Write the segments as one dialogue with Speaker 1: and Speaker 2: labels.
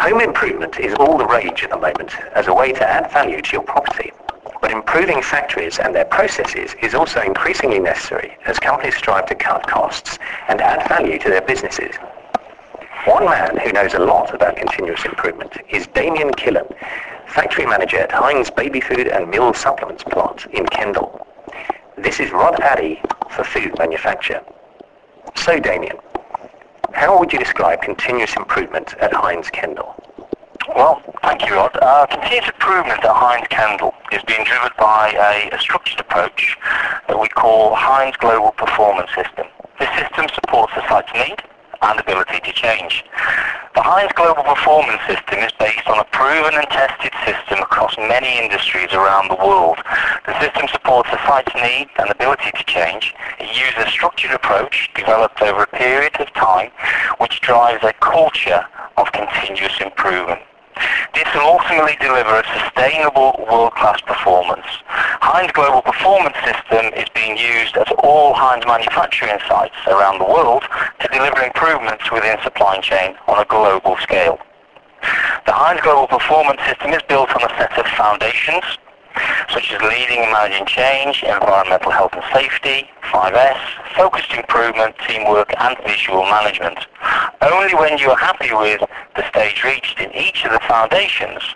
Speaker 1: Home improvement is all the rage at the moment as a way to add value to your property. But improving factories and their processes is also increasingly necessary as companies strive to cut costs and add value to their businesses. One man who knows a lot about continuous improvement is Damian Killen, factory manager at Heinz Baby Food and Meal Supplements plant in Kendal. This is Rod Addy for Food Manufacture. So Damian, how would you describe continuous improvement at Heinz Kendal?
Speaker 2: Well, thank you, Rod. Uh, continuous improvement at Heinz Kendal is being driven by a, a structured approach that we call Heinz Global Performance System. This system supports the site's need and ability to change. The Heinz Global Performance System is based on a proven and tested system across many industries around the world. The system supports the site's need and ability to change. It uses a structured approach developed over a period of time which drives a culture of continuous improvement. This will ultimately deliver a sustainable world-class performance. Heinz Global Performance System is being used at all Heinz manufacturing sites around the world to deliver improvements within supply chain on a global scale. The Heinz Global Performance System is built on a set of foundations such as leading and managing change, environmental health and safety, 5S, focused improvement, teamwork and visual management. Only when you are happy with the stage reached in each of the foundations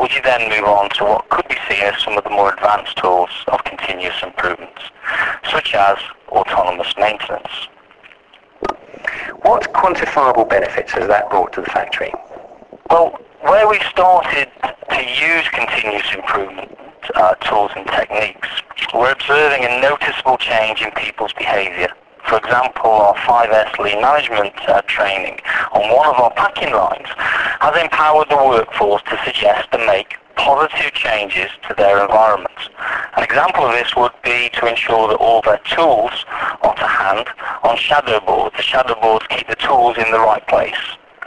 Speaker 2: would you then move on to what could be seen as some of the more advanced tools of continuous improvements, such as autonomous maintenance.
Speaker 1: What quantifiable benefits has that brought to the factory?
Speaker 2: Well, where we started to use continuous improvement uh, tools and techniques, we're observing a noticeable change in people's behaviour. For example, our 5S lean management uh, training on one of our packing lines has empowered the workforce to suggest and make positive changes to their environment. An example of this would be to ensure that all their tools are to hand on shadow boards. The shadow boards keep the tools in the right place.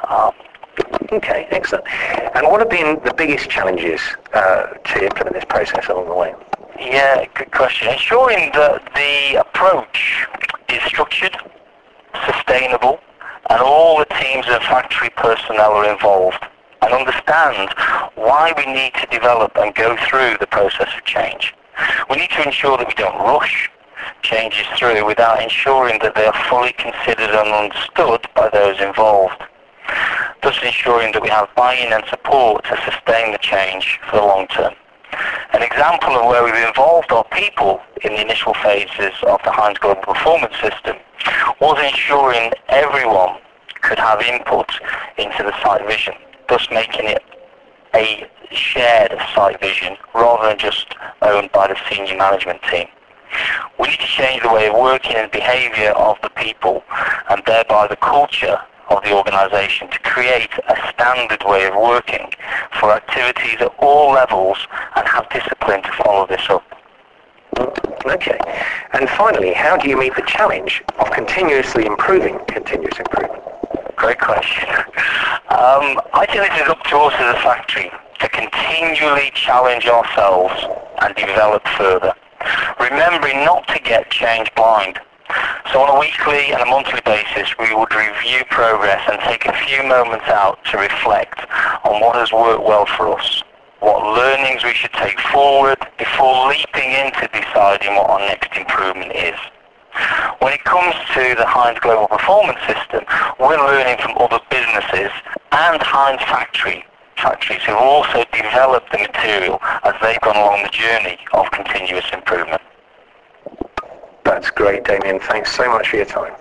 Speaker 2: Um,
Speaker 1: Okay, excellent. And what have been the biggest challenges uh, to implement this process along the way?
Speaker 2: Yeah, good question. Ensuring that the approach is structured, sustainable, and all the teams and factory personnel are involved and understand why we need to develop and go through the process of change. We need to ensure that we don't rush changes through without ensuring that they are fully considered and understood by those involved thus ensuring that we have buy-in and support to sustain the change for the long term. An example of where we've involved our people in the initial phases of the Heinz Global Performance System was ensuring everyone could have input into the site vision, thus making it a shared site vision rather than just owned by the senior management team. We need to change the way of working and behaviour of the people and thereby the culture of the organisation to create a standard way of working for activities at all levels and have discipline to follow this up.
Speaker 1: Okay. And finally, how do you meet the challenge of continuously improving continuous improvement?
Speaker 2: Great question. Um, I think this is up to us as a factory to continually challenge ourselves and develop further, remembering not to get change blind. So on a weekly and a monthly basis, we would review progress and take a few moments out to reflect on what has worked well for us, what learnings we should take forward before leaping into deciding what our next improvement is. When it comes to the Heinz Global Performance System, we're learning from other businesses and Heinz factory factories who've also developed the material as they've gone along the journey of continuous improvement.
Speaker 1: That's great, Damian. Thanks so much for your time.